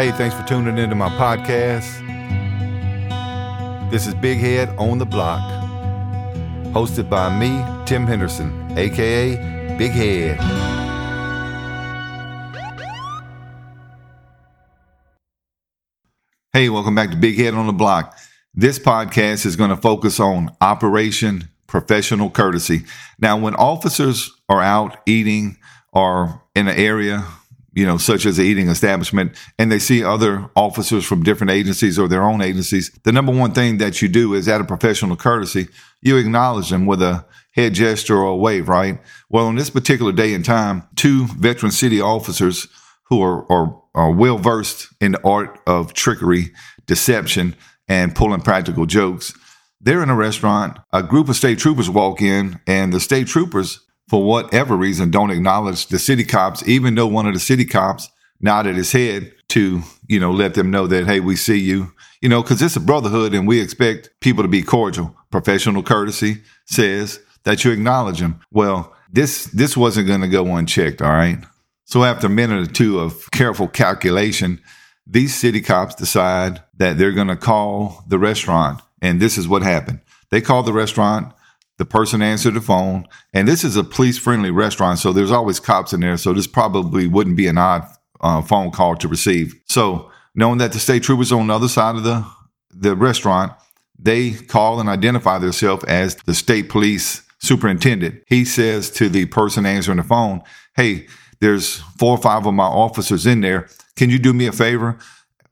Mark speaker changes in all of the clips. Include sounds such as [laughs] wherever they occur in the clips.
Speaker 1: Hey, thanks for tuning into my podcast. This is Big Head on the Block, hosted by me, Tim Henderson, aka Big Head. Hey, welcome back to Big Head on the Block. This podcast is going to focus on Operation Professional Courtesy. Now, when officers are out eating or in an area you know, such as a eating establishment, and they see other officers from different agencies or their own agencies, the number one thing that you do is out of professional courtesy, you acknowledge them with a head gesture or a wave, right? Well, on this particular day and time, two veteran city officers who are, are, are well versed in the art of trickery, deception, and pulling practical jokes. They're in a restaurant. A group of state troopers walk in, and the state troopers for whatever reason, don't acknowledge the city cops, even though one of the city cops nodded his head to, you know, let them know that, hey, we see you, you know, because it's a brotherhood and we expect people to be cordial. Professional courtesy says that you acknowledge them. Well, this this wasn't going to go unchecked, all right? So after a minute or two of careful calculation, these city cops decide that they're going to call the restaurant. And this is what happened. They called the restaurant the person answered the phone, and this is a police friendly restaurant, so there's always cops in there. So this probably wouldn't be an odd uh, phone call to receive. So knowing that the state troopers on the other side of the the restaurant, they call and identify themselves as the state police superintendent. He says to the person answering the phone, "Hey, there's four or five of my officers in there. Can you do me a favor?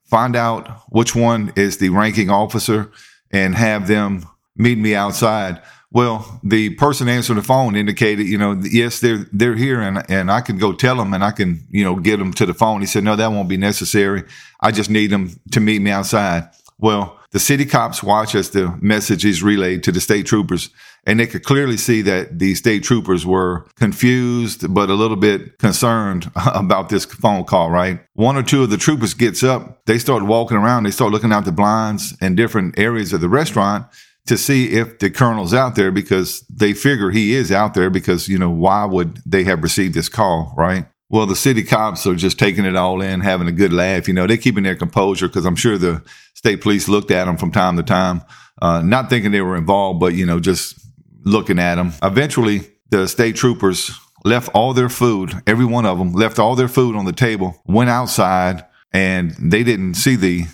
Speaker 1: Find out which one is the ranking officer and have them meet me outside." Well, the person answering the phone indicated, you know, yes, they're they're here, and and I can go tell them, and I can, you know, get them to the phone. He said, no, that won't be necessary. I just need them to meet me outside. Well, the city cops watch as the message is relayed to the state troopers, and they could clearly see that the state troopers were confused, but a little bit concerned [laughs] about this phone call. Right, one or two of the troopers gets up, they start walking around, they start looking out the blinds in different areas of the restaurant to see if the colonel's out there because they figure he is out there because, you know, why would they have received this call, right? Well, the city cops are just taking it all in, having a good laugh. You know, they're keeping their composure because I'm sure the state police looked at them from time to time, uh, not thinking they were involved, but, you know, just looking at them. Eventually, the state troopers left all their food, every one of them left all their food on the table, went outside, and they didn't see the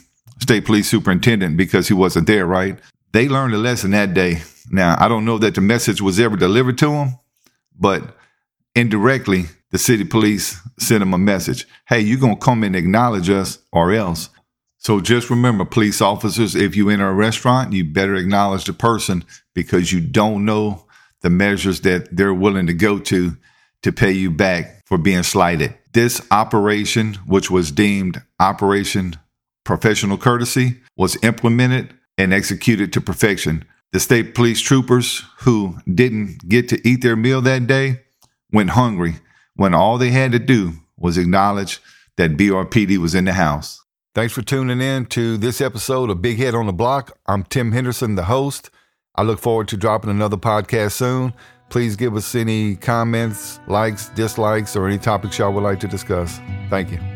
Speaker 1: state police superintendent because he wasn't there, right? They learned a lesson that day. Now, I don't know that the message was ever delivered to them, but indirectly, the city police sent them a message. Hey, you're going to come and acknowledge us or else. So just remember, police officers, if you enter a restaurant, you better acknowledge the person because you don't know the measures that they're willing to go to to pay you back for being slighted. This operation, which was deemed Operation Professional Courtesy, was implemented and executed to perfection. The state police troopers who didn't get to eat their meal that day went hungry when all they had to do was acknowledge that BRPD was in the house. Thanks for tuning in to this episode of Big Head on the Block. I'm Tim Henderson, the host. I look forward to dropping another podcast soon. Please give us any comments, likes, dislikes, or any topics y'all would like to discuss. Thank you.